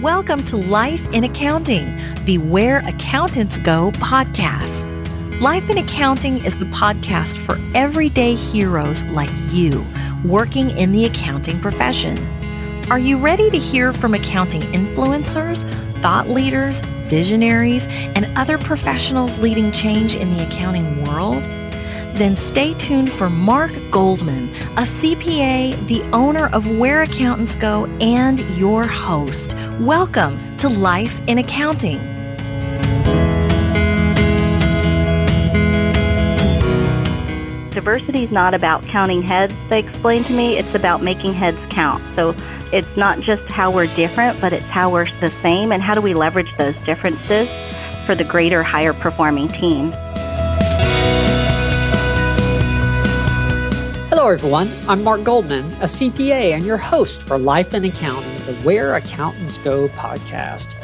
Welcome to Life in Accounting, the Where Accountants Go podcast. Life in Accounting is the podcast for everyday heroes like you working in the accounting profession. Are you ready to hear from accounting influencers, thought leaders, visionaries, and other professionals leading change in the accounting world? Then stay tuned for Mark Goldman, a CPA, the owner of Where Accountants Go, and your host. Welcome to Life in Accounting. Diversity is not about counting heads, they explained to me. It's about making heads count. So it's not just how we're different, but it's how we're the same and how do we leverage those differences for the greater, higher performing team. Hello, everyone. I'm Mark Goldman, a CPA and your host for Life in Accounting, the Where Accountants Go podcast.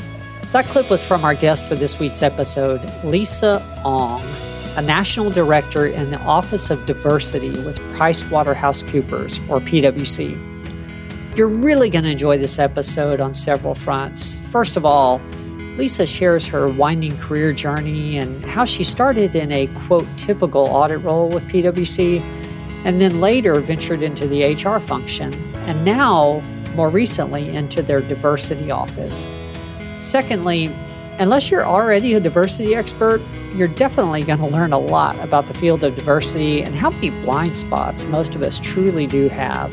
That clip was from our guest for this week's episode, Lisa Ong, a national director in the Office of Diversity with PricewaterhouseCoopers, or PwC. You're really going to enjoy this episode on several fronts. First of all, Lisa shares her winding career journey and how she started in a quote typical audit role with PwC and then later ventured into the HR function, and now, more recently, into their diversity office. Secondly, unless you're already a diversity expert, you're definitely going to learn a lot about the field of diversity and how many blind spots most of us truly do have.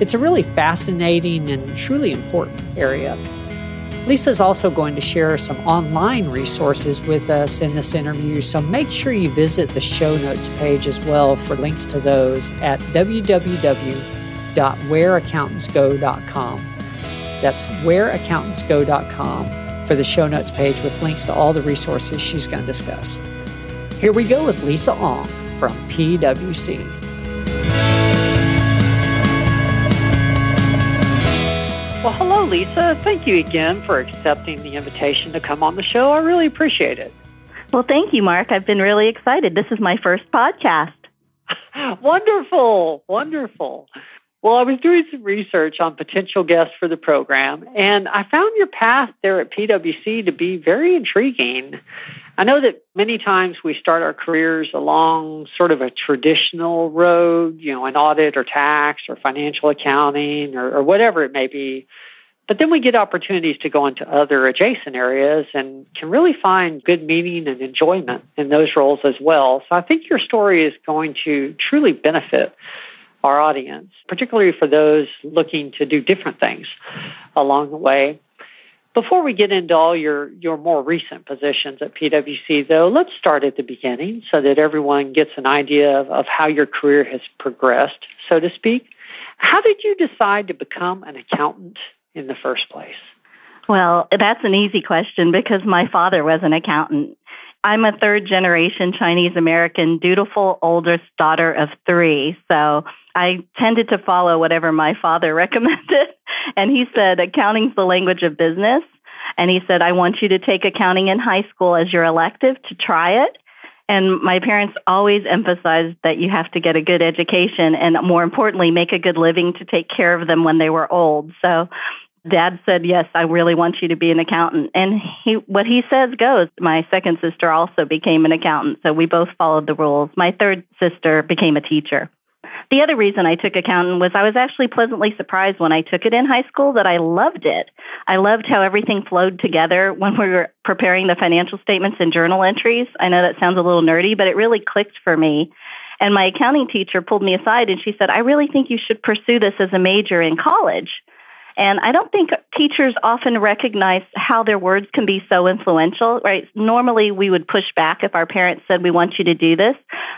It's a really fascinating and truly important area. Lisa is also going to share some online resources with us in this interview, so make sure you visit the show notes page as well for links to those at www.whereaccountantsgo.com. That's whereaccountantsgo.com for the show notes page with links to all the resources she's going to discuss. Here we go with Lisa Ong from PwC. Well, hello, Lisa. Thank you again for accepting the invitation to come on the show. I really appreciate it. Well, thank you, Mark. I've been really excited. This is my first podcast. wonderful, wonderful. Well, I was doing some research on potential guests for the program, and I found your path there at PwC to be very intriguing. I know that many times we start our careers along sort of a traditional road, you know, an audit or tax or financial accounting or, or whatever it may be. But then we get opportunities to go into other adjacent areas and can really find good meaning and enjoyment in those roles as well. So I think your story is going to truly benefit our audience, particularly for those looking to do different things along the way. Before we get into all your, your more recent positions at PwC, though, let's start at the beginning so that everyone gets an idea of, of how your career has progressed, so to speak. How did you decide to become an accountant in the first place? Well, that's an easy question because my father was an accountant. I'm a third generation Chinese American, dutiful oldest daughter of three. So I tended to follow whatever my father recommended. And he said, accounting's the language of business. And he said, I want you to take accounting in high school as your elective to try it. And my parents always emphasized that you have to get a good education and more importantly, make a good living to take care of them when they were old. So dad said, yes, I really want you to be an accountant. And he, what he says goes. My second sister also became an accountant. So we both followed the rules. My third sister became a teacher. The other reason I took accounting was I was actually pleasantly surprised when I took it in high school that I loved it. I loved how everything flowed together when we were preparing the financial statements and journal entries. I know that sounds a little nerdy, but it really clicked for me. And my accounting teacher pulled me aside and she said, I really think you should pursue this as a major in college. And I don't think teachers often recognize how their words can be so influential, right? Normally we would push back if our parents said, we want you to do this.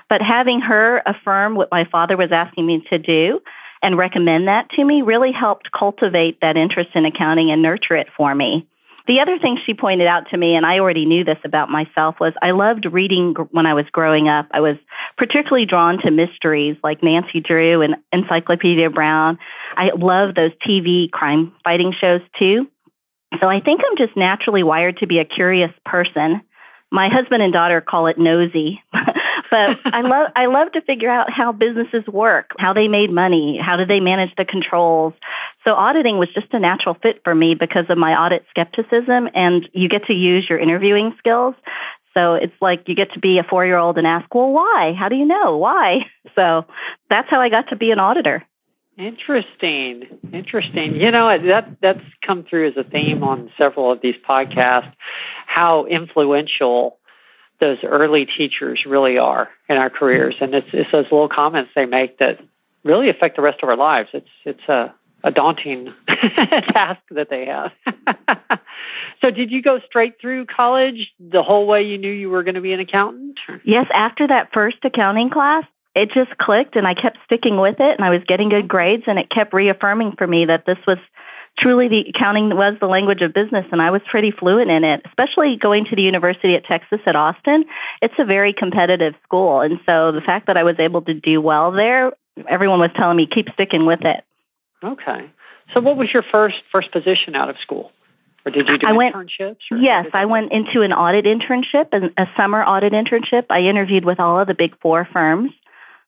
But having her affirm what my father was asking me to do and recommend that to me really helped cultivate that interest in accounting and nurture it for me. The other thing she pointed out to me, and I already knew this about myself, was I loved reading when I was growing up. I was particularly drawn to mysteries like Nancy Drew and Encyclopedia Brown. I love those TV crime fighting shows too. So I think I'm just naturally wired to be a curious person My husband and daughter call it nosy, but I love I love to figure out how businesses work, how they made money, how do they manage the controls. So auditing was just a natural fit for me because of my audit skepticism, and you get to use your interviewing skills. So it's like you get to be a four year old and ask, well, why? How do you know? Why? So that's how I got to be an auditor. Interesting. Interesting. You know, that that's come through as a theme on several of these podcasts how influential those early teachers really are in our careers and it's it's those little comments they make that really affect the rest of our lives. It's it's a a daunting task that they have. so, did you go straight through college the whole way you knew you were going to be an accountant? Yes, after that first accounting class, it just clicked and I kept sticking with it and I was getting good grades and it kept reaffirming for me that this was truly the accounting was the language of business and I was pretty fluent in it, especially going to the University at Texas at Austin. It's a very competitive school. And so the fact that I was able to do well there, everyone was telling me keep sticking with it. Okay. So what was your first first position out of school? Or did you do I internships? Went, yes, I went into an audit internship, a summer audit internship. I interviewed with all of the big four firms.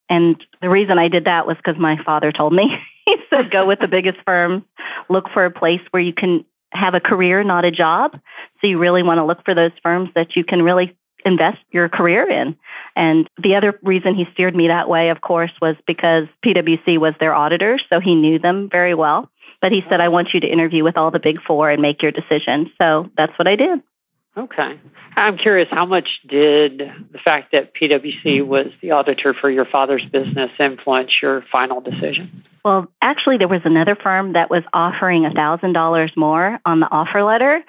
And the reason I did that was because my father told me. he said, go with the biggest firms, look for a place where you can have a career, not a job. So you really want to look for those firms that you can really invest your career in. And the other reason he steered me that way, of course, was because PwC was their auditor, so he knew them very well. But he said, I want you to interview with all the big four and make your decision. So that's what I did. Okay. I'm curious, how much did the fact that PwC was the auditor for your father's business influence your final decision? Well, actually, there was another firm that was offering $1,000 more on the offer letter.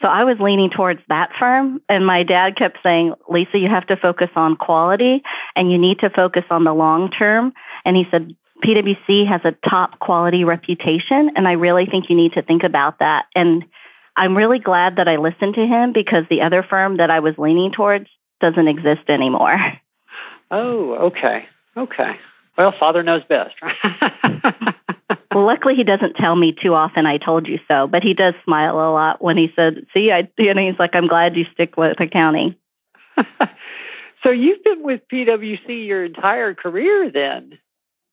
So I was leaning towards that firm. And my dad kept saying, Lisa, you have to focus on quality and you need to focus on the long term. And he said, PwC has a top quality reputation. And I really think you need to think about that. And I'm really glad that I listened to him because the other firm that I was leaning towards doesn't exist anymore. Oh, okay. Okay. Well, father knows best. well, luckily he doesn't tell me too often I told you so, but he does smile a lot when he said, "See, I," you know, he's like, "I'm glad you stick with accounting." so you've been with PwC your entire career, then?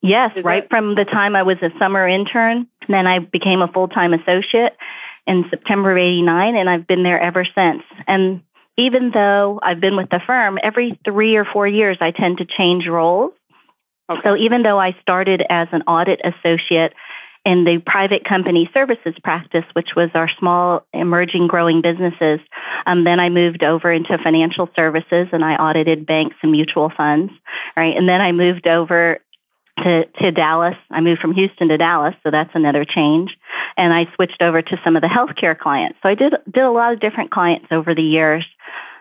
Yes, Is right that- from the time I was a summer intern, then I became a full time associate, in September of 89, and I've been there ever since. And even though I've been with the firm, every three or four years I tend to change roles. Okay. So even though I started as an audit associate in the private company services practice, which was our small emerging growing businesses, um, then I moved over into financial services and I audited banks and mutual funds, right? And then I moved over to, to Dallas. I moved from Houston to Dallas, so that's another change. And I switched over to some of the healthcare clients. So I did did a lot of different clients over the years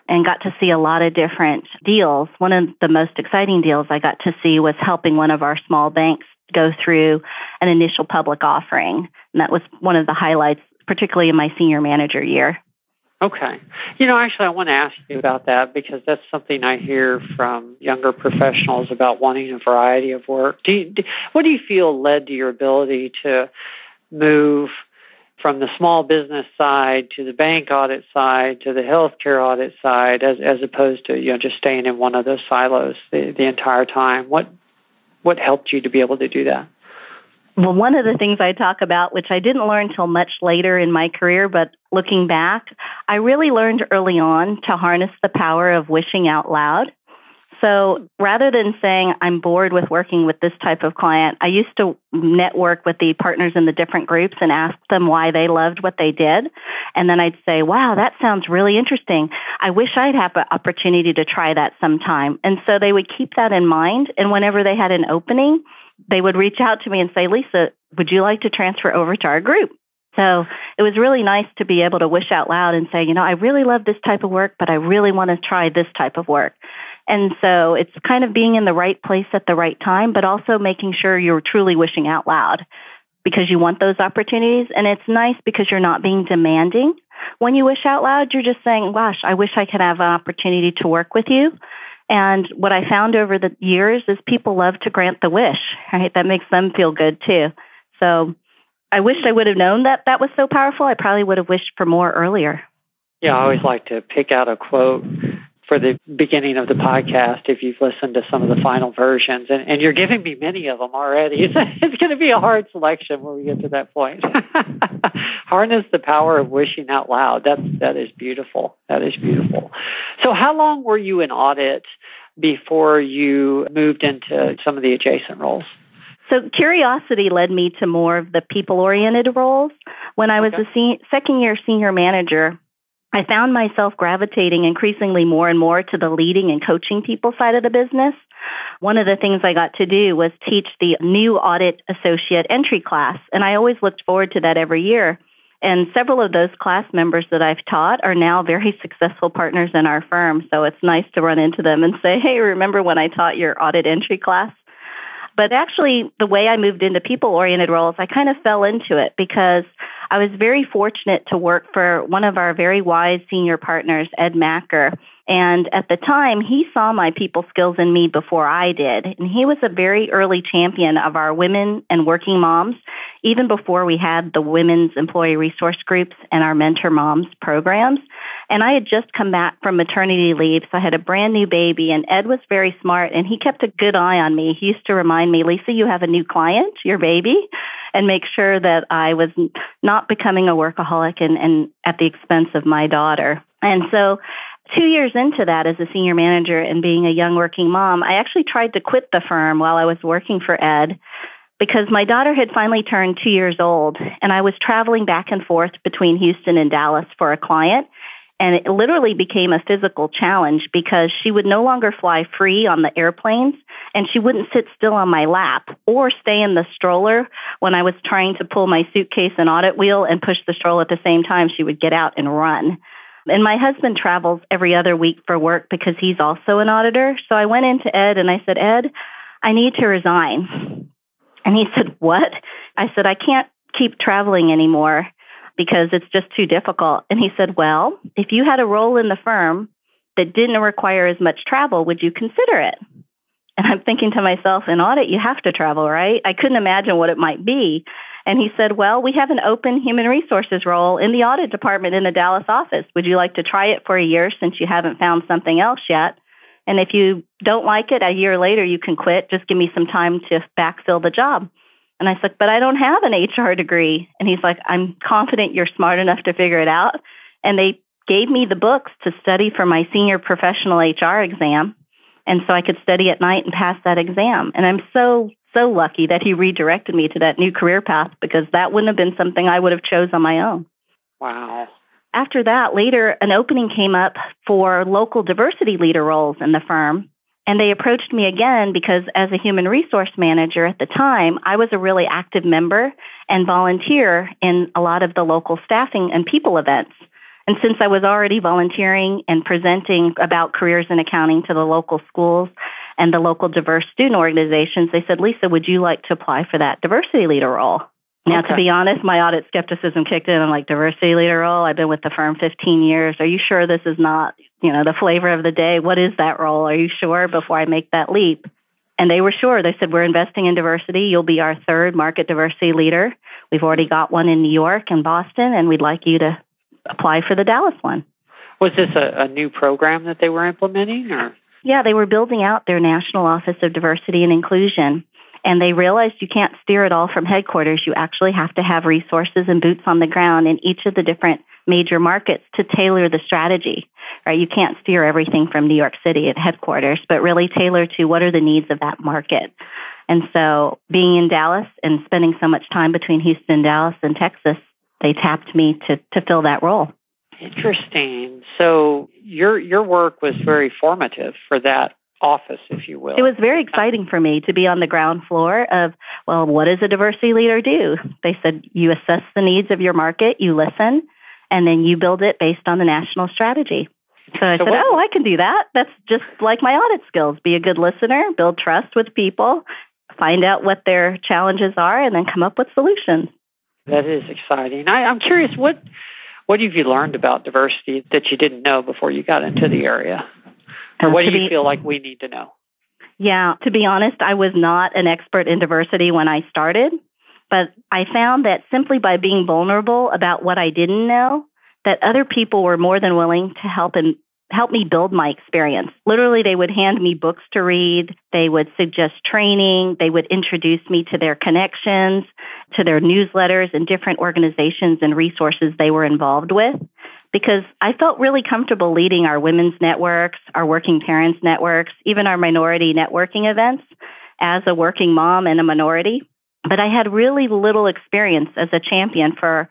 and got to see a lot of different deals. One of the most exciting deals I got to see was helping one of our small banks go through an initial public offering. And that was one of the highlights, particularly in my senior manager year. Okay. You know, actually, I want to ask you about that because that's something I hear from younger professionals about wanting a variety of work. Do, you, what do you feel led to your ability to move from the small business side to the bank audit side to the healthcare audit side, as as opposed to you know just staying in one of those silos the, the entire time? What what helped you to be able to do that? Well, one of the things I talk about, which I didn't learn till much later in my career, but looking back, I really learned early on to harness the power of wishing out loud. So rather than saying, I'm bored with working with this type of client, I used to network with the partners in the different groups and ask them why they loved what they did. And then I'd say, wow, that sounds really interesting. I wish I'd have an opportunity to try that sometime. And so they would keep that in mind. And whenever they had an opening, they would reach out to me and say, Lisa, would you like to transfer over to our group? So it was really nice to be able to wish out loud and say, you know, I really love this type of work, but I really want to try this type of work. And so it's kind of being in the right place at the right time, but also making sure you're truly wishing out loud because you want those opportunities. And it's nice because you're not being demanding. When you wish out loud, you're just saying, gosh, I wish I could have an opportunity to work with you. And what I found over the years is people love to grant the wish, right? That makes them feel good too. So I wish I would have known that that was so powerful. I probably would have wished for more earlier. Yeah, I always like to pick out a quote for the beginning of the podcast if you've listened to some of the final versions. And, and you're giving me many of them already. It's, it's going to be a hard selection when we get to that point. Harness the power of wishing out loud. That's, that is beautiful. That is beautiful. So, how long were you in audit before you moved into some of the adjacent roles? So curiosity led me to more of the people oriented roles. When I was okay. a se- second year senior manager, I found myself gravitating increasingly more and more to the leading and coaching people side of the business. One of the things I got to do was teach the new audit associate entry class, and I always looked forward to that every year. And several of those class members that I've taught are now very successful partners in our firm. So it's nice to run into them and say, hey, remember when I taught your audit entry class? But actually, the way I moved into people oriented roles, I kind of fell into it because I was very fortunate to work for one of our very wise senior partners, Ed Macker. And at the time, he saw my people skills in me before I did. And he was a very early champion of our women and working moms, even before we had the women's employee resource groups and our mentor moms programs. And I had just come back from maternity leave, so I had a brand new baby. And Ed was very smart and he kept a good eye on me. He used to remind me, Lisa, you have a new client, your baby, and make sure that I was not becoming a workaholic and, and at the expense of my daughter. And so two years into that as a senior manager and being a young working mom, I actually tried to quit the firm while I was working for Ed because my daughter had finally turned two years old and I was traveling back and forth between Houston and Dallas for a client. And it literally became a physical challenge because she would no longer fly free on the airplanes and she wouldn't sit still on my lap or stay in the stroller when I was trying to pull my suitcase and audit wheel and push the stroller at the same time. She would get out and run. And my husband travels every other week for work because he's also an auditor. So I went into Ed and I said, Ed, I need to resign. And he said, What? I said, I can't keep traveling anymore because it's just too difficult. And he said, Well, if you had a role in the firm that didn't require as much travel, would you consider it? And I'm thinking to myself, in audit, you have to travel, right? I couldn't imagine what it might be. And he said, Well, we have an open human resources role in the audit department in the Dallas office. Would you like to try it for a year since you haven't found something else yet? And if you don't like it, a year later, you can quit. Just give me some time to backfill the job. And I said, But I don't have an HR degree. And he's like, I'm confident you're smart enough to figure it out. And they gave me the books to study for my senior professional HR exam. And so I could study at night and pass that exam. And I'm so so lucky that he redirected me to that new career path because that wouldn't have been something I would have chose on my own. Wow. After that, later an opening came up for local diversity leader roles in the firm. And they approached me again because as a human resource manager at the time, I was a really active member and volunteer in a lot of the local staffing and people events. And since I was already volunteering and presenting about careers in accounting to the local schools and the local diverse student organizations, they said, Lisa, would you like to apply for that diversity leader role? Now, okay. to be honest, my audit skepticism kicked in. I'm like, diversity leader role? I've been with the firm 15 years. Are you sure this is not, you know, the flavor of the day? What is that role? Are you sure before I make that leap? And they were sure. They said, We're investing in diversity. You'll be our third market diversity leader. We've already got one in New York and Boston, and we'd like you to apply for the Dallas one. Was this a, a new program that they were implementing or? Yeah, they were building out their National Office of Diversity and Inclusion. And they realized you can't steer it all from headquarters. You actually have to have resources and boots on the ground in each of the different major markets to tailor the strategy. Right? You can't steer everything from New York City at headquarters, but really tailor to what are the needs of that market. And so being in Dallas and spending so much time between Houston, Dallas, and Texas, they tapped me to, to fill that role. Interesting. So your your work was very formative for that office, if you will. It was very exciting for me to be on the ground floor of, well, what does a diversity leader do? They said you assess the needs of your market, you listen, and then you build it based on the national strategy. So I so said, what, oh, I can do that. That's just like my audit skills. Be a good listener, build trust with people, find out what their challenges are, and then come up with solutions. That is exciting. I, I'm curious, what what have you learned about diversity that you didn't know before you got into the area? Or uh, what do you be, feel like we need to know? Yeah, to be honest, I was not an expert in diversity when I started, but I found that simply by being vulnerable about what I didn't know, that other people were more than willing to help and help me build my experience. Literally, they would hand me books to read. They would suggest training. They would introduce me to their connections, to their newsletters and different organizations and resources they were involved with. Because I felt really comfortable leading our women's networks, our working parents networks, even our minority networking events as a working mom and a minority. But I had really little experience as a champion for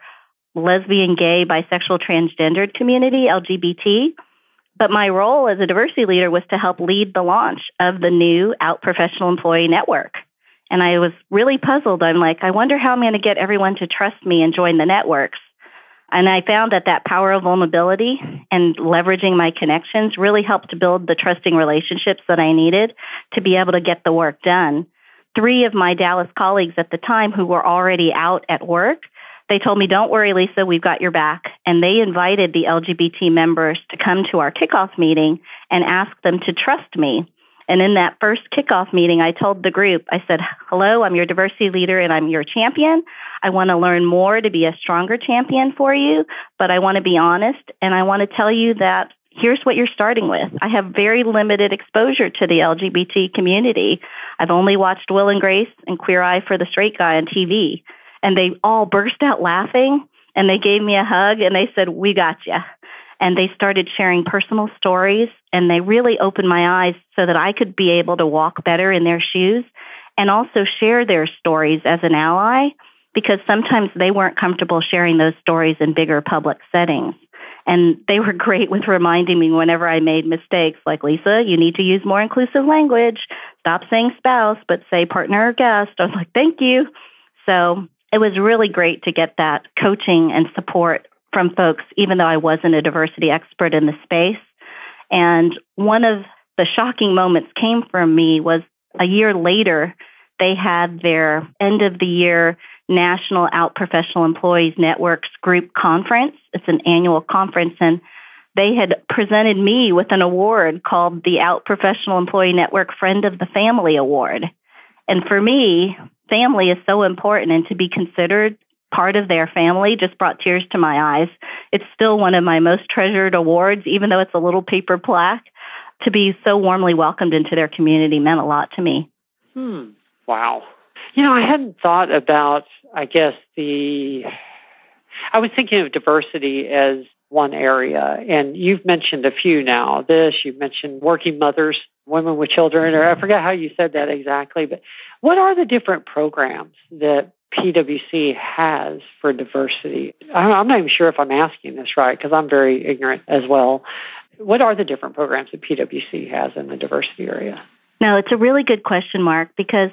lesbian, gay, bisexual, transgendered community, LGBT. But my role as a diversity leader was to help lead the launch of the new Out Professional Employee Network. And I was really puzzled. I'm like, I wonder how I'm going to get everyone to trust me and join the networks. And I found that that power of vulnerability and leveraging my connections really helped to build the trusting relationships that I needed to be able to get the work done. Three of my Dallas colleagues at the time who were already out at work they told me, don't worry, Lisa, we've got your back. And they invited the LGBT members to come to our kickoff meeting and ask them to trust me. And in that first kickoff meeting, I told the group, I said, hello, I'm your diversity leader and I'm your champion. I want to learn more to be a stronger champion for you, but I want to be honest and I want to tell you that here's what you're starting with. I have very limited exposure to the LGBT community. I've only watched Will and Grace and Queer Eye for the Straight Guy on TV and they all burst out laughing and they gave me a hug and they said, We got you. And they started sharing personal stories and they really opened my eyes so that I could be able to walk better in their shoes and also share their stories as an ally because sometimes they weren't comfortable sharing those stories in bigger public settings. And they were great with reminding me whenever I made mistakes, like, Lisa, you need to use more inclusive language. Stop saying spouse, but say partner or guest. I was like, thank you. So it was really great to get that coaching and support from folks, even though I wasn't a diversity expert in the space. And one of the shocking moments came from me was a year later, they had their end of the year National Out Professional Employees Networks Group Conference. It's an annual conference, and they had presented me with an award called the Out Professional Employee Network Friend of the Family Award. And for me, family is so important and to be considered part of their family just brought tears to my eyes. It's still one of my most treasured awards, even though it's a little paper plaque. To be so warmly welcomed into their community meant a lot to me. Hmm. Wow. You know, I hadn't thought about, I guess, the. I was thinking of diversity as one area, and you've mentioned a few now. This, you've mentioned working mothers women with children, or I mm-hmm. forget how you said that exactly, but what are the different programs that PwC has for diversity? I'm not even sure if I'm asking this right because I'm very ignorant as well. What are the different programs that PwC has in the diversity area? No, it's a really good question, Mark, because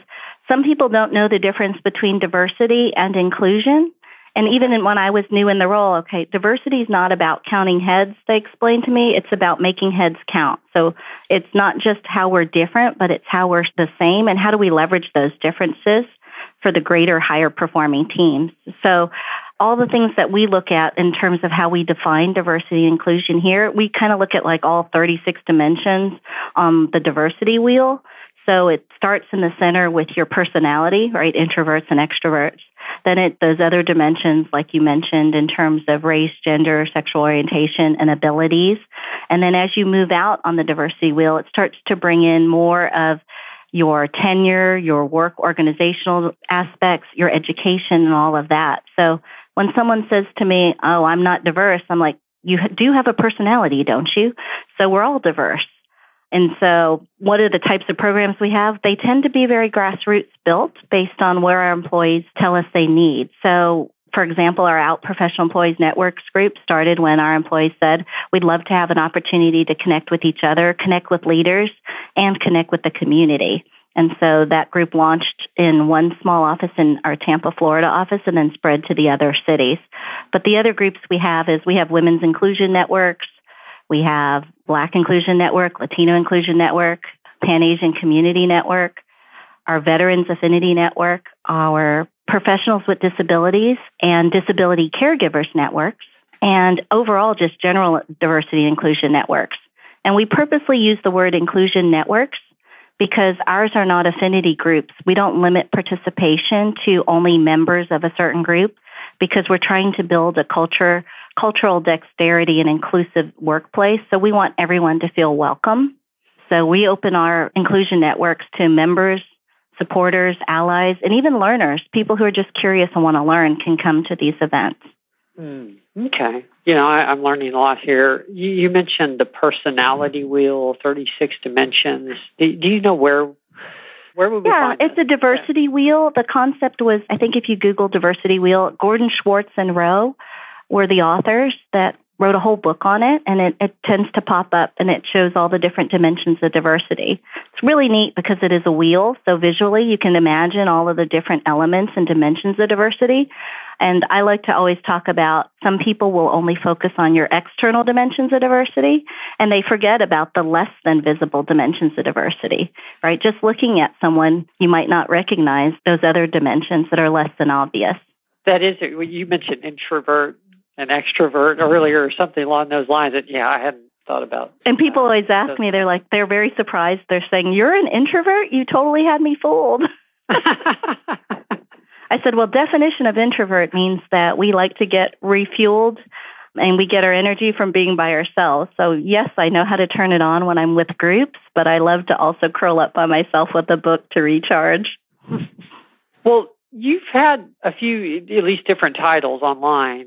some people don't know the difference between diversity and inclusion. And even when I was new in the role, okay, diversity is not about counting heads, they explained to me. It's about making heads count. So it's not just how we're different, but it's how we're the same and how do we leverage those differences for the greater, higher performing teams. So all the things that we look at in terms of how we define diversity and inclusion here, we kind of look at like all 36 dimensions on the diversity wheel. So it starts in the center with your personality, right? Introverts and extroverts. Then it those other dimensions, like you mentioned, in terms of race, gender, sexual orientation, and abilities. And then as you move out on the diversity wheel, it starts to bring in more of your tenure, your work organizational aspects, your education, and all of that. So when someone says to me, Oh, I'm not diverse, I'm like, you do have a personality, don't you? So we're all diverse. And so, what are the types of programs we have? They tend to be very grassroots built based on where our employees tell us they need. So, for example, our Out Professional Employees Networks group started when our employees said, We'd love to have an opportunity to connect with each other, connect with leaders, and connect with the community. And so that group launched in one small office in our Tampa, Florida office and then spread to the other cities. But the other groups we have is we have women's inclusion networks, we have Black Inclusion Network, Latino Inclusion Network, Pan Asian Community Network, our Veterans Affinity Network, our Professionals with Disabilities and Disability Caregivers Networks, and overall just general diversity inclusion networks. And we purposely use the word inclusion networks because ours are not affinity groups. We don't limit participation to only members of a certain group because we're trying to build a culture, cultural dexterity and inclusive workplace. So we want everyone to feel welcome. So we open our inclusion networks to members, supporters, allies, and even learners. People who are just curious and want to learn can come to these events. Mm, okay. You know, I, am learning a lot here. You, you, mentioned the personality wheel, 36 dimensions. Do, do you know where where would we yeah, it's a diversity yeah. wheel. The concept was, I think, if you Google diversity wheel, Gardenswartz and Rowe were the authors that wrote a whole book on it, and it, it tends to pop up and it shows all the different dimensions of diversity. It's really neat because it is a wheel, so visually you can imagine all of the different elements and dimensions of diversity. And I like to always talk about some people will only focus on your external dimensions of diversity and they forget about the less than visible dimensions of diversity, right? Just looking at someone, you might not recognize those other dimensions that are less than obvious. That is, you mentioned introvert and extrovert earlier or something along those lines that, yeah, I hadn't thought about. And people uh, always ask me, they're like, they're very surprised. They're saying, You're an introvert? You totally had me fooled. I said, well, definition of introvert means that we like to get refueled and we get our energy from being by ourselves. So, yes, I know how to turn it on when I'm with groups, but I love to also curl up by myself with a book to recharge. well, you've had a few, at least different titles online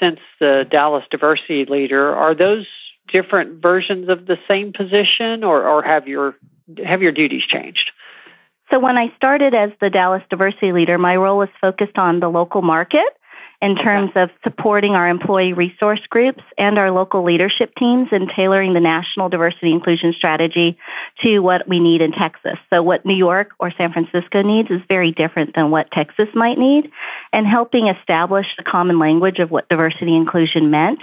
since the Dallas Diversity Leader. Are those different versions of the same position, or, or have your have your duties changed? So when I started as the Dallas diversity leader, my role was focused on the local market in terms of supporting our employee resource groups and our local leadership teams in tailoring the national diversity inclusion strategy to what we need in Texas. So what New York or San Francisco needs is very different than what Texas might need and helping establish the common language of what diversity inclusion meant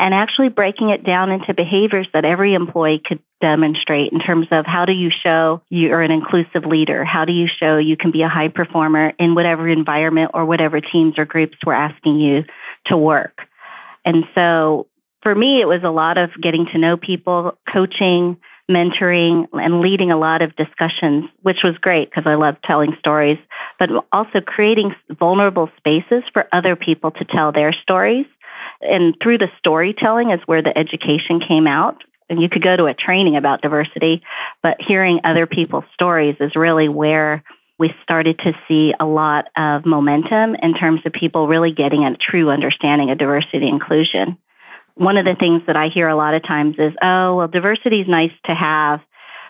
and actually breaking it down into behaviors that every employee could demonstrate in terms of how do you show you're an inclusive leader? How do you show you can be a high performer in whatever environment or whatever teams or groups we're asking you to work? And so for me, it was a lot of getting to know people, coaching, mentoring, and leading a lot of discussions, which was great because I love telling stories, but also creating vulnerable spaces for other people to tell their stories and through the storytelling is where the education came out. And you could go to a training about diversity, but hearing other people's stories is really where we started to see a lot of momentum in terms of people really getting a true understanding of diversity inclusion. One of the things that I hear a lot of times is, oh, well, diversity is nice to have,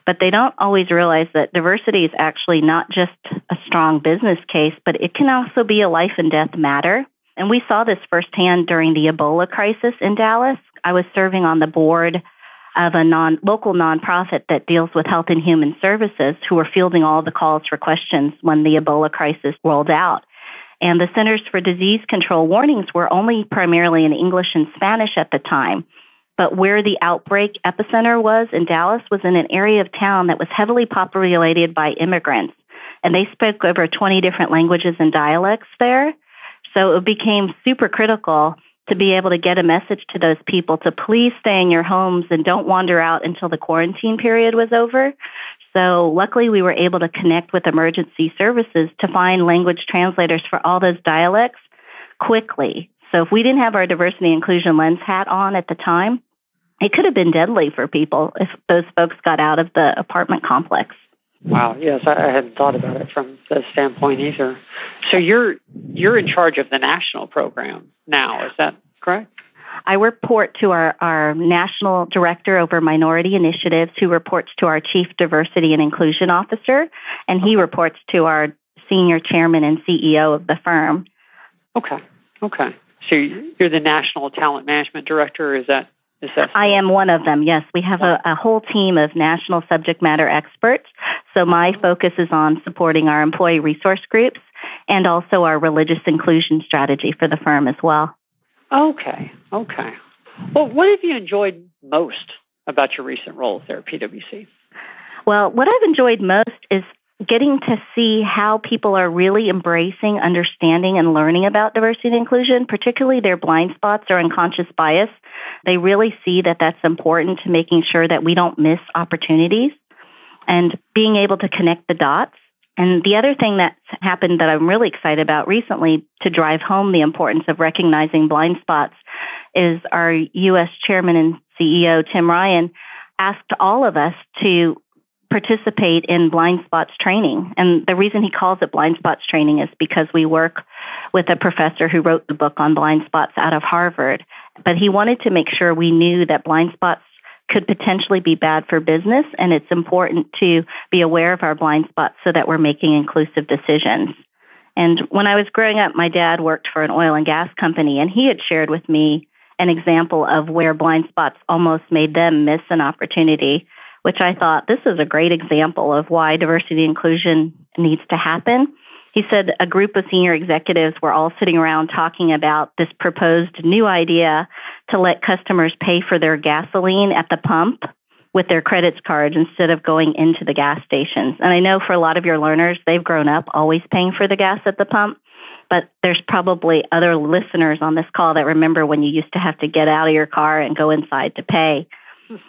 but they don't always realize that diversity is actually not just a strong business case, but it can also be a life and death matter. And we saw this firsthand during the Ebola crisis in Dallas. I was serving on the board of a non local nonprofit that deals with health and human services who were fielding all the calls for questions when the Ebola crisis rolled out. And the Centers for Disease Control warnings were only primarily in English and Spanish at the time. But where the outbreak epicenter was in Dallas was in an area of town that was heavily populated by immigrants. And they spoke over 20 different languages and dialects there. So it became super critical to be able to get a message to those people to please stay in your homes and don't wander out until the quarantine period was over. So luckily we were able to connect with emergency services to find language translators for all those dialects quickly. So if we didn't have our diversity inclusion lens hat on at the time, it could have been deadly for people if those folks got out of the apartment complex. Wow. Yes, I hadn't thought about it from that standpoint either. So you're you're in charge of the national program now. Is that correct? I report to our, our national director over minority initiatives, who reports to our chief diversity and inclusion officer, and he reports to our senior chairman and CEO of the firm. Okay. Okay. So you're the national talent management director. Is that I am one of them, yes. We have a, a, whole team of national subject matter experts. So my focus is on supporting our employee resource groups and also our religious inclusion strategy for the firm as well. Okay, okay. Well, what have you enjoyed most about your recent role there at PwC? Well, what I've enjoyed most is getting to see how people are really embracing, understanding, and learning about diversity and inclusion, particularly their blind spots or unconscious bias. They really see that that's important to making sure that we don't miss opportunities. and being able to connect the dots. And the other thing that's happened that I'm really excited about recently to drive home the importance of recognizing blind spots is our U.S. Chairman and CEO, Tim Ryan, asked all of us to participate in blind spots training. And the reason he calls it blind spots training is because we work with a professor who wrote the book on blind spots out of Harvard. But he wanted to make sure we knew that blind spots could potentially be bad for business and it's important to be aware of our blind spots so that we're making inclusive decisions. And when I was growing up, my dad worked for an oil and gas company and he had shared with me an example of where blind spots almost made them miss an opportunity which I thought this is a great example of why diversity inclusion needs to happen. He said a group of senior executives were all sitting around talking about this proposed new idea to let customers pay for their gasoline at the pump with their credits cards instead of going into the gas stations. And I know for a lot of your learners, they've grown up always paying for the gas at the pump. But there's probably other listeners on this call that remember when you used to have to get out of your car and go inside to pay.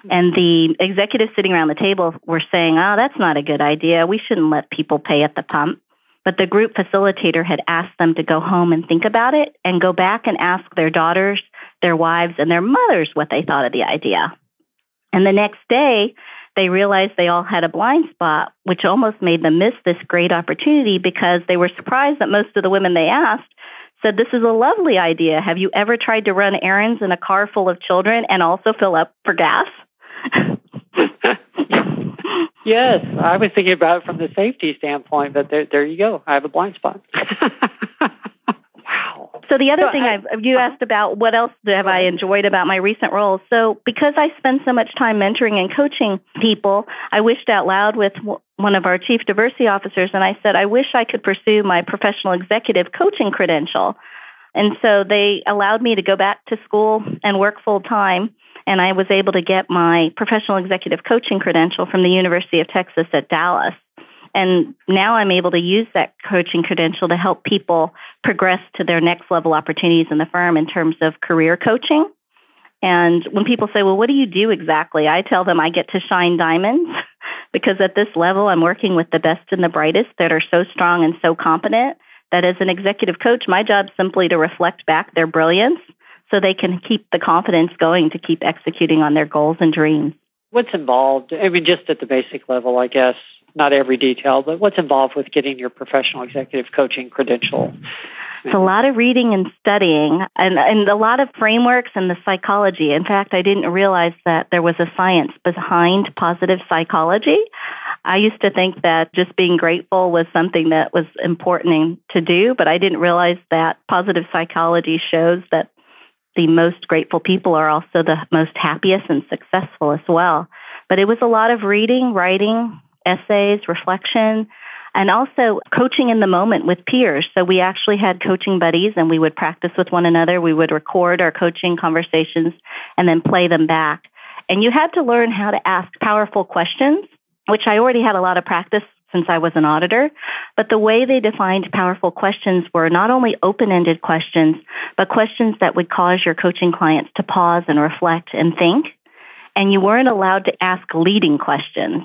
And the executives sitting around the table were saying, oh, that's not a good idea. We shouldn't let people pay at the pump. But the group facilitator had asked them to go home and think about it and go back and ask their daughters, their wives, and their mothers what they thought of the idea. And the next day, they realized they all had a blind spot, which almost made them miss this great opportunity because they were surprised that most of the women they asked said, This is a lovely idea. Have you ever tried to run errands in a car full of children and also fill up for gas? yes, I was thinking about it from the safety standpoint, but there, there you go. I have a blind spot. So the other so thing I, I've, you uh-huh. asked about what else have I enjoyed about my recent roles. So because I spend so much time mentoring and coaching people, I wished out loud with one of our chief diversity officers and I said, I wish I could pursue my professional executive coaching credential. And so they allowed me to go back to school and work full time. And I was able to get my professional executive coaching credential from the University of Texas at Dallas. And now I'm able to use that coaching credential to help people progress to their next level opportunities in the firm in terms of career coaching. And when people say, well, what do you do exactly? I tell them I get to shine diamonds because at this level, I'm working with the best and the brightest that are so strong and so competent that as an executive coach, my job is simply to reflect back their brilliance so they can keep the confidence going to keep executing on their goals and dreams. What's involved? I mean, just at the basic level, I guess, not every detail, but what's involved with getting your professional executive coaching credential? It's a lot of reading and studying and, and a lot of frameworks and the psychology. In fact, I didn't realize that there was a science behind positive psychology. I used to think that just being grateful was something that was important to do, but I didn't realize that positive psychology shows that the most grateful people are also the most happiest and successful as well. But it was a lot of reading, writing, essays, reflection, and also coaching in the moment with peers. So we actually had coaching buddies and we would practice with one another. We would record our coaching conversations and then play them back. And you had to learn how to ask powerful questions, which I already had a lot of practice since I was an auditor. But the way they defined powerful questions were not only open ended questions, but questions that would cause your coaching clients to pause and reflect and think. And you weren't allowed to ask leading questions.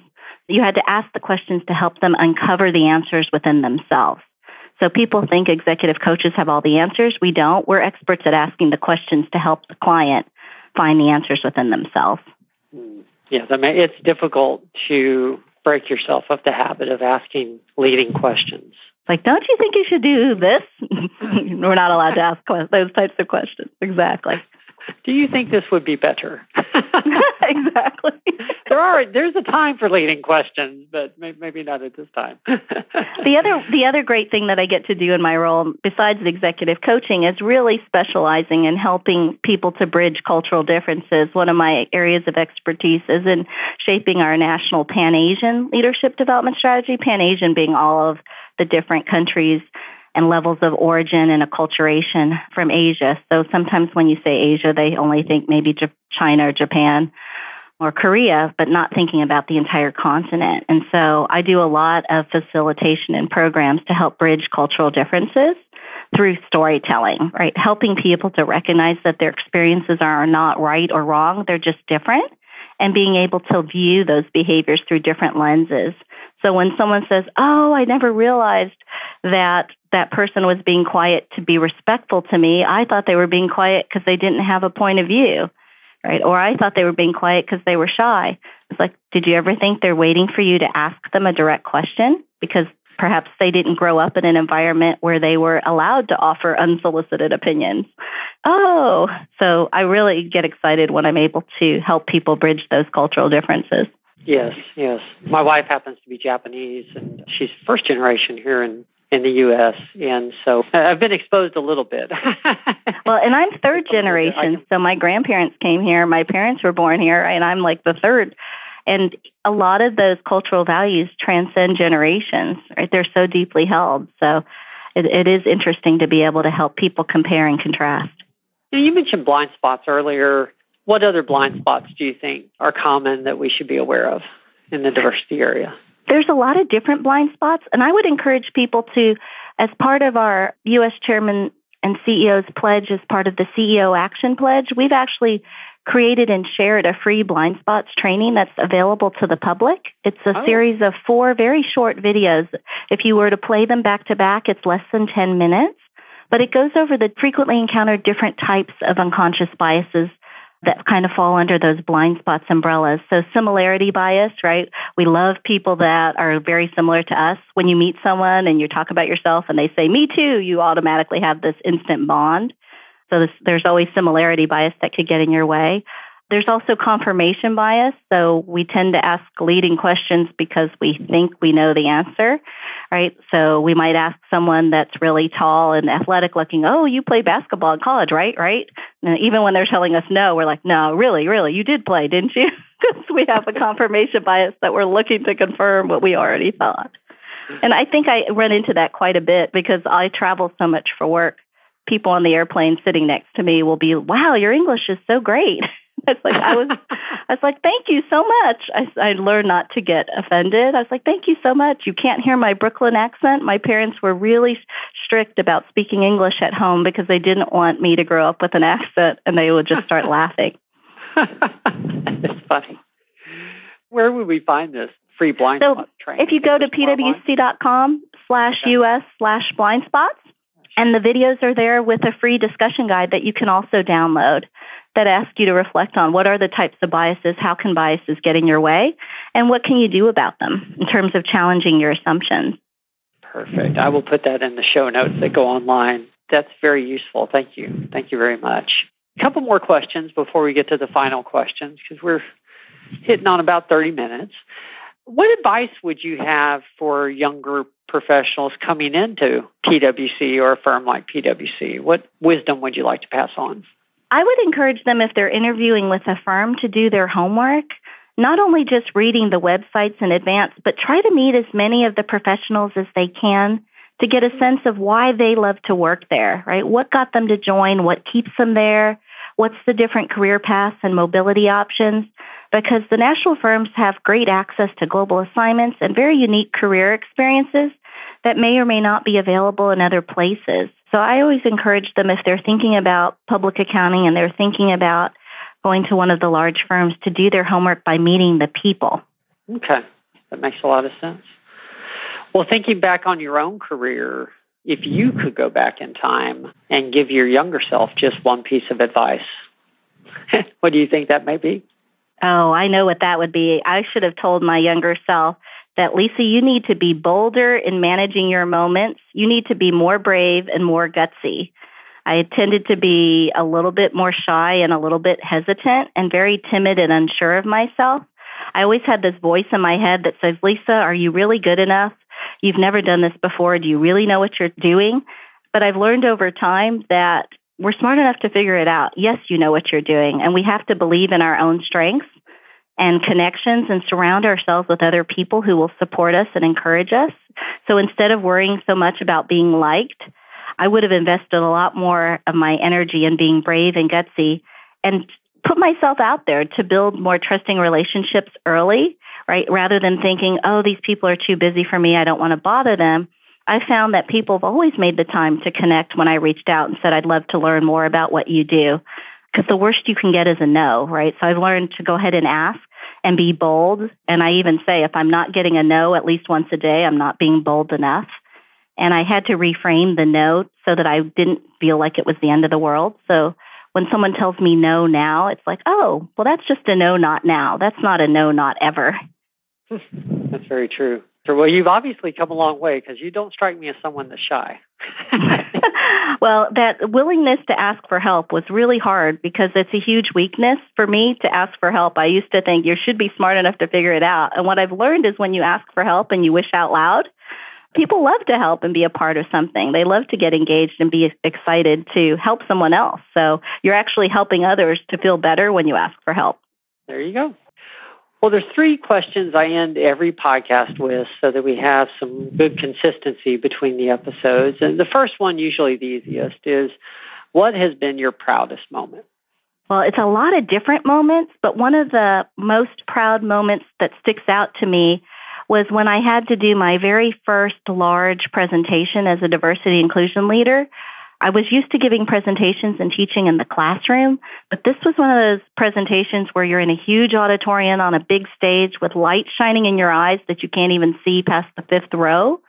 You had to ask the questions to help them uncover the answers within themselves. So people think executive coaches have all the answers. We don't. We're experts at asking the questions to help the client find the answers within themselves. Yeah, I mean, it's difficult to break yourself of the habit of asking leading questions. Like, don't you think you should do this? We're not allowed to ask those types of questions. Exactly. Do you think this would be better? exactly. there are there's a time for leading questions, but maybe not at this time. the other the other great thing that I get to do in my role, besides executive coaching, is really specializing in helping people to bridge cultural differences. One of my areas of expertise is in shaping our national Pan Asian leadership development strategy. Pan Asian being all of the different countries and levels of origin and acculturation from Asia. So sometimes when you say Asia, they only think maybe China or Japan or Korea, but not thinking about the entire continent. And so I do a lot of facilitation and programs to help bridge cultural differences through storytelling, right? Helping people to recognize that their experiences are not right or wrong, they're just different and being able to view those behaviors through different lenses. So when someone says, "Oh, I never realized that that person was being quiet to be respectful to me. I thought they were being quiet because they didn't have a point of view." Right? Or I thought they were being quiet because they were shy. It's like, did you ever think they're waiting for you to ask them a direct question because perhaps they didn't grow up in an environment where they were allowed to offer unsolicited opinions. Oh, so I really get excited when I'm able to help people bridge those cultural differences. Yes, yes. My wife happens to be Japanese, and she's first generation here in in the U.S. And so I've been exposed a little bit. well, and I'm third generation. So my grandparents came here, my parents were born here, and I'm like the third. And a lot of those cultural values transcend generations, right? They're so deeply held. So it, it is interesting to be able to help people compare and contrast. You mentioned blind spots earlier. What other blind spots do you think are common that we should be aware of in the diversity area? There's a lot of different blind spots, and I would encourage people to, as part of our U.S. Chairman and CEO's pledge, as part of the CEO Action Pledge, we've actually created and shared a free blind spots training that's available to the public. It's a oh. series of four very short videos. If you were to play them back to back, it's less than 10 minutes, but it goes over the frequently encountered different types of unconscious biases that kind of fall under those blind spots umbrellas. So similarity bias, right? We love people that are very similar to us. When you meet someone and you talk about yourself and they say, me too, you automatically have this instant bond. So this, there's always similarity bias that could get in your way. There's also confirmation bias. So we tend to ask leading questions because we think we know the answer, right? So we might ask someone that's really tall and athletic looking, oh, you play basketball in college, right? Right? And even when they're telling us no, we're like, no, really, really, you did play, didn't you? Because we have a confirmation bias that we're looking to confirm what we already thought. And I think I run into that quite a bit because I travel so much for work. People on the airplane sitting next to me will be, wow, your English is so great. It's like I was, I was like, thank you so much. I, I learned not to get offended. I was like, thank you so much. You can't hear my Brooklyn accent. My parents were really strict about speaking English at home because they didn't want me to grow up with an accent, and they would just start laughing. it's funny. Where would we find this free blind so spot training? If you go to pwc.com slash us slash blind spots, and the videos are there with a free discussion guide that you can also download that ask you to reflect on what are the types of biases, how can biases get in your way, and what can you do about them in terms of challenging your assumptions. Perfect. I will put that in the show notes that go online. That's very useful. Thank you. Thank you very much. A couple more questions before we get to the final questions because we're hitting on about 30 minutes. What advice would you have for younger professionals coming into PwC or a firm like PwC? What wisdom would you like to pass on? I would encourage them if they're interviewing with a firm to do their homework, not only just reading the websites in advance, but try to meet as many of the professionals as they can to get a sense of why they love to work there, right? What got them to join? What keeps them there? What's the different career paths and mobility options? Because the national firms have great access to global assignments and very unique career experiences that may or may not be available in other places. So I always encourage them if they're thinking about public accounting and they're thinking about going to one of the large firms to do their homework by meeting the people. Okay, that makes a lot of sense. Well, thinking back on your own career, if you could go back in time and give your younger self just one piece of advice, what do you think that may be? Oh, I know what that would be. I should have told my younger self that, Lisa, you need to be bolder in managing your moments. You need to be more brave and more gutsy. I tended to be a little bit more shy and a little bit hesitant and very timid and unsure of myself. I always had this voice in my head that says, Lisa, are you really good enough? You've never done this before. Do you really know what you're doing? But I've learned over time that we're smart enough to figure it out. Yes, you know what you're doing. And we have to believe in our own strengths and connections and surround ourselves with other people who will support us and encourage us. So instead of worrying so much about being liked, I would have invested a lot more of my energy in being brave and gutsy and put myself out there to build more trusting relationships early, right? Rather than thinking, oh, these people are too busy for me, I don't want to bother them. I found that people have always made the time to connect when I reached out and said, I'd love to learn more about what you do. Because the worst you can get is a no, right? So I've learned to go ahead and ask and be bold. And I even say, if I'm not getting a no at least once a day, I'm not being bold enough. And I had to reframe the no so that I didn't feel like it was the end of the world. So when someone tells me no now, it's like, oh, well, that's just a no, not now. That's not a no, not ever. That's very true. Well, you've obviously come a long way because you don't strike me as someone that's shy. well, that willingness to ask for help was really hard because it's a huge weakness for me to ask for help. I used to think you should be smart enough to figure it out. And what I've learned is when you ask for help and you wish out loud, people love to help and be a part of something. They love to get engaged and be excited to help someone else. So you're actually helping others to feel better when you ask for help. There you go. Well, there's three questions I end every podcast with so that we have some good consistency between the episodes. And the first one, usually the easiest, is what has been your proudest moment? Well, it's a lot of different moments, but one of the most proud moments that sticks out to me was when I had to do my very first large presentation as a diversity inclusion leader. I was used to giving presentations and teaching in the classroom, but this was one of those presentations where you're in a huge auditorium on a big stage with light shining in your eyes that you can't even see past the fifth row.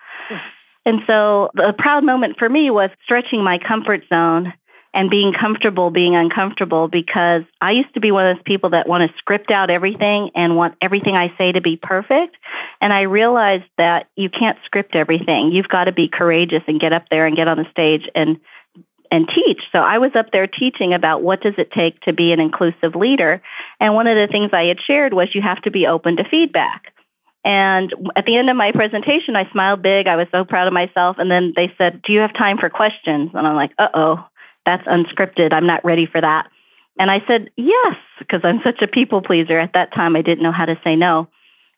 And so the proud moment for me was stretching my comfort zone and being comfortable being uncomfortable because I used to be one of those people that want to script out everything and want everything I say to be perfect. And I realized that you can't script everything. You've got to be courageous and get up there and get on the stage and and teach. So I was up there teaching about what does it take to be an inclusive leader. And one of the things I had shared was you have to be open to feedback. And at the end of my presentation, I smiled big. I was so proud of myself. And then they said, Do you have time for questions? And I'm like, Uh oh that's unscripted. I'm not ready for that. And I said, yes, because I'm such a people pleaser. At that time, I didn't know how to say no.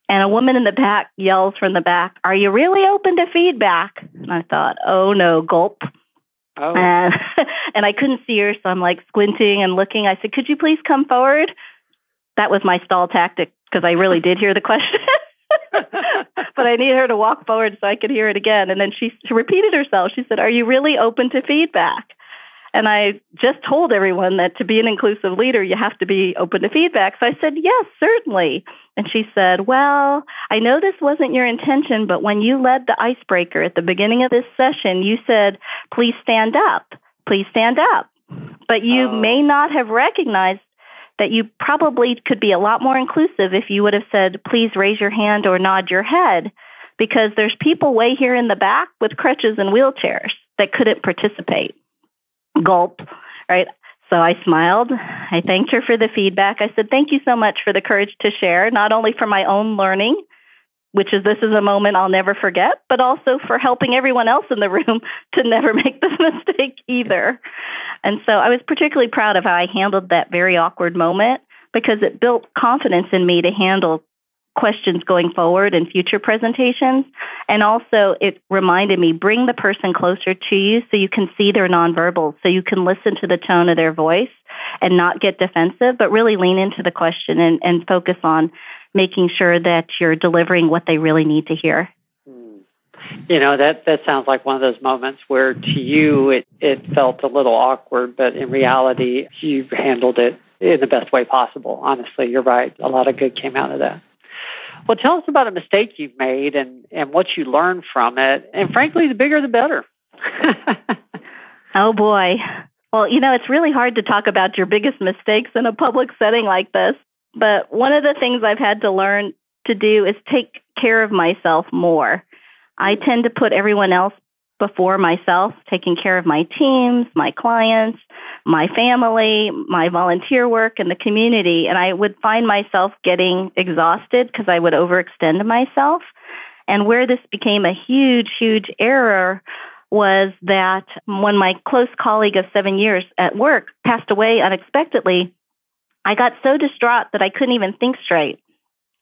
And a woman in the back yells from the back, Are you really open to feedback? And I thought, Oh no, gulp. Oh. And, and I couldn't see her, so I'm like squinting and looking. I said, Could you please come forward? That was my stall tactic because I really did hear the question. but I need her to walk forward so I could hear it again. And then she, she repeated herself. She said, Are you really open to feedback? And I just told everyone that to be an inclusive leader, you have to be open to feedback. So I said, yes, certainly. And she said, well, I know this wasn't your intention, but when you led the icebreaker at the beginning of this session, you said, please stand up, please stand up. But you oh. may not have recognized that you probably could be a lot more inclusive if you would have said, please raise your hand or nod your head, because there's people way here in the back with crutches and wheelchairs that couldn't participate gulp, right? So I smiled. I thanked her for the feedback. I said, Thank you so much for the courage to share, not only for my own learning, which is this is a moment I'll never forget, but also for helping everyone else in the room to never make this mistake either. And so I was particularly proud of how I handled that very awkward moment because it built confidence in me to handle questions going forward in future presentations. And also, it reminded me bring the person closer to you so you can see their nonverbals, so you can listen to the tone of their voice and not get defensive, but really lean into the question and, and focus on making sure that you're delivering what they really need to hear. You know that that sounds like one of those moments where to you it it felt a little awkward, but in reality you handled it in the best way possible. Honestly, you're right. A lot of good came out of that. Well, tell us about a mistake you've made and, and what you learned from it. And frankly, the bigger the better. oh, boy. Well, you know, it's really hard to talk about your biggest mistakes in a public setting like this. But one of the things I've had to learn to do is take care of myself more. I tend to put everyone else before myself, taking care of my teams, my clients, my family, my volunteer work, and the community. And I would find myself getting exhausted because I would overextend myself. And where this became a huge, huge error was that when my close colleague of seven years at work passed away unexpectedly, I got so distraught that I couldn't even think straight.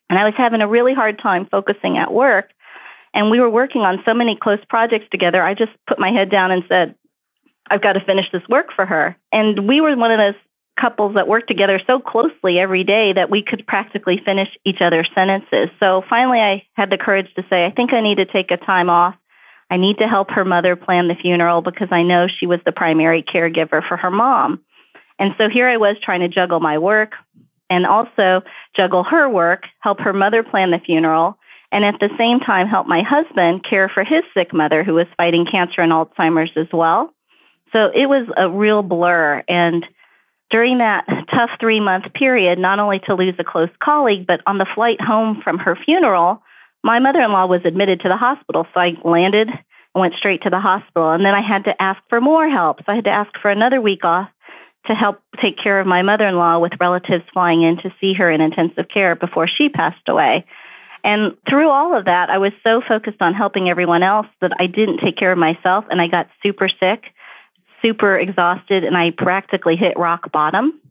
And I was having a really hard time focusing at work. And we were working on so many close projects together. I just put my head down and said, I've got to finish this work for her. And we were one of those couples that worked together so closely every day that we could practically finish each other's sentences. So finally, I had the courage to say, I think I need to take a time off. I need to help her mother plan the funeral because I know she was the primary caregiver for her mom. And so here I was trying to juggle my work, and also juggle her work, help her mother plan the funeral, and at the same time help my husband care for his sick mother who was fighting cancer and Alzheimer's as well. So it was a real blur. And during that tough three month period, not only to lose a close colleague, but on the flight home from her funeral, my mother in law was admitted to the hospital. So I landed and went straight to the hospital. And then I had to ask for more help. So I had to ask for another week off to help take care of my mother in law with relatives flying in to see her in intensive care before she passed away. And through all of that, I was so focused on helping everyone else that I didn't take care of myself and I got super sick super exhausted and I practically hit rock bottom.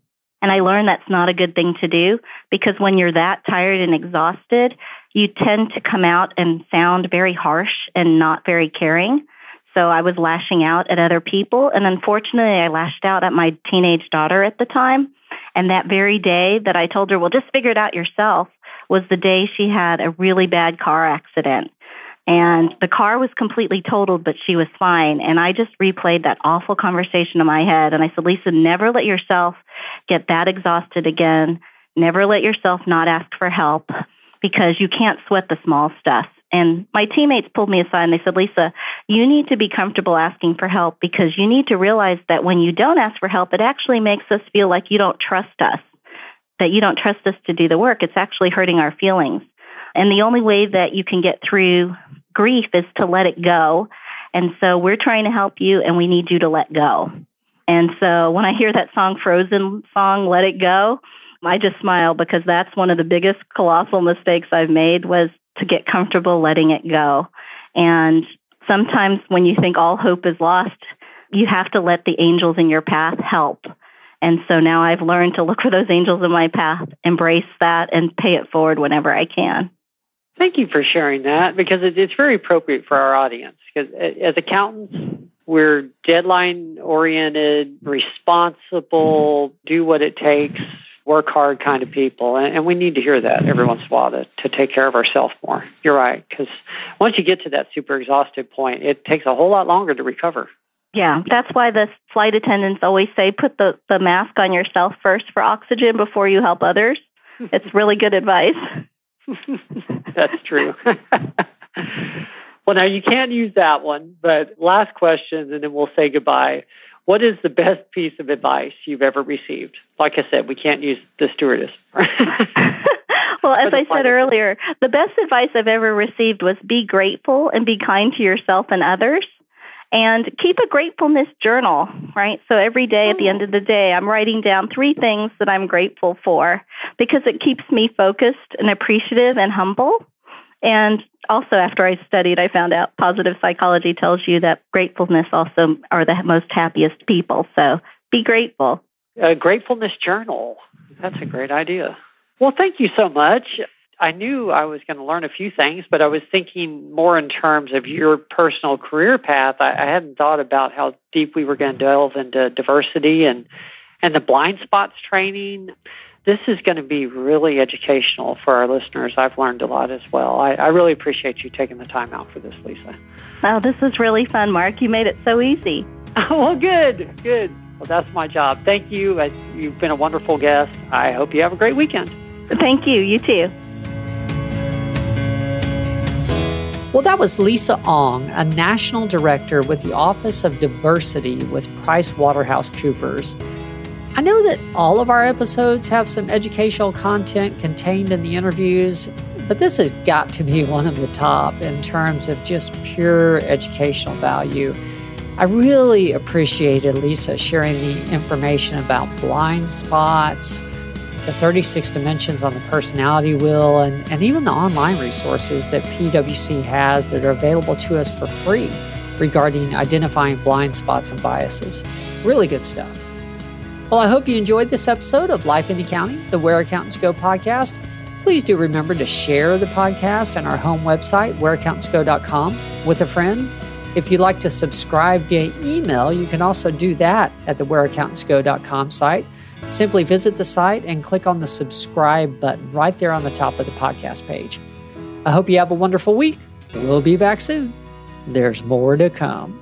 And I learned that's not a good thing to do because when you're that tired and exhausted, you tend to come out and sound very harsh and not very caring. So I was lashing out at other people. And unfortunately, I lashed out at my teenage daughter at the time. And that very day that I told her, well, just figure it out yourself, was the day she had a really bad car accident. And the car was completely totaled, but she was fine. And I just replayed that awful conversation in my head. And I said, Lisa, never let yourself get that exhausted again. Never let yourself not ask for help because you can't sweat the small stuff. And my teammates pulled me aside and they said, Lisa, you need to be comfortable asking for help because you need to realize that when you don't ask for help, it actually makes us feel like you don't trust us, that you don't trust us to do the work. It's actually hurting our feelings. And the only way that you can get through grief is to let it go. And so we're trying to help you and we need you to let go. And so when I hear that song, Frozen song, Let It Go, I just smile because that's one of the biggest colossal mistakes I've made was to get comfortable letting it go. And sometimes when you think all hope is lost, you have to let the angels in your path help. And so now I've learned to look for those angels in my path, embrace that, and pay it forward whenever I can. Thank you for sharing that because it's very appropriate for our audience. Because as accountants, we're deadline oriented, responsible, do what it takes, work hard kind of people. And and we need to hear that every once in a while to, to take care of ourselves more. You're right. Because once you get to that super exhausted point, it takes a whole lot longer to recover. Yeah, that's why the flight attendants always say put the, the mask on yourself first for oxygen before you help others. It's really good advice. That's true. well, now you can't use that one, but last question, and then we'll say goodbye. What is the best piece of advice you've ever received? Like I said, we can't use the stewardess. well, as I said earlier, the best advice I've ever received was be grateful and be kind to yourself and others and keep a gratefulness journal, right? So every day at the end of the day, I'm writing down three things that I'm grateful for because it keeps me focused and appreciative and humble. And also, after I studied, I found out positive psychology tells you that gratefulness also are the most happiest people. So be grateful. A gratefulness journal. That's a great idea. Well, thank you so much. I knew I was going to learn a few things, but I was thinking more in terms of your personal career path. I, I hadn't thought about how deep we were going to delve into diversity and and the blind spots training. This is going to be really educational for our listeners. I've learned a lot as well. I, I really appreciate you taking the time out for this, Lisa. Oh, this was really fun, Mark. You made it so easy. well, good, good. Well, that's my job. Thank you. You've been a wonderful guest. I hope you have a great weekend. Thank you. You too. Well, that was Lisa Ong, a national director with the Office of Diversity with PricewaterhouseCoopers. I know that all of our episodes have some educational content contained in the interviews, but this has got to be one of the top in terms of just pure educational value. I really appreciated Lisa sharing the information about blind spots, the 36 dimensions on the personality wheel, and, and even the online resources that PwC has that are available to us for free regarding identifying blind spots and biases. Really good stuff. Well, I hope you enjoyed this episode of Life in Accounting, the Where Accountants Go podcast. Please do remember to share the podcast on our home website, whereaccountantsgo.com, with a friend. If you'd like to subscribe via email, you can also do that at the whereaccountantsgo.com site. Simply visit the site and click on the subscribe button right there on the top of the podcast page. I hope you have a wonderful week. We'll be back soon. There's more to come.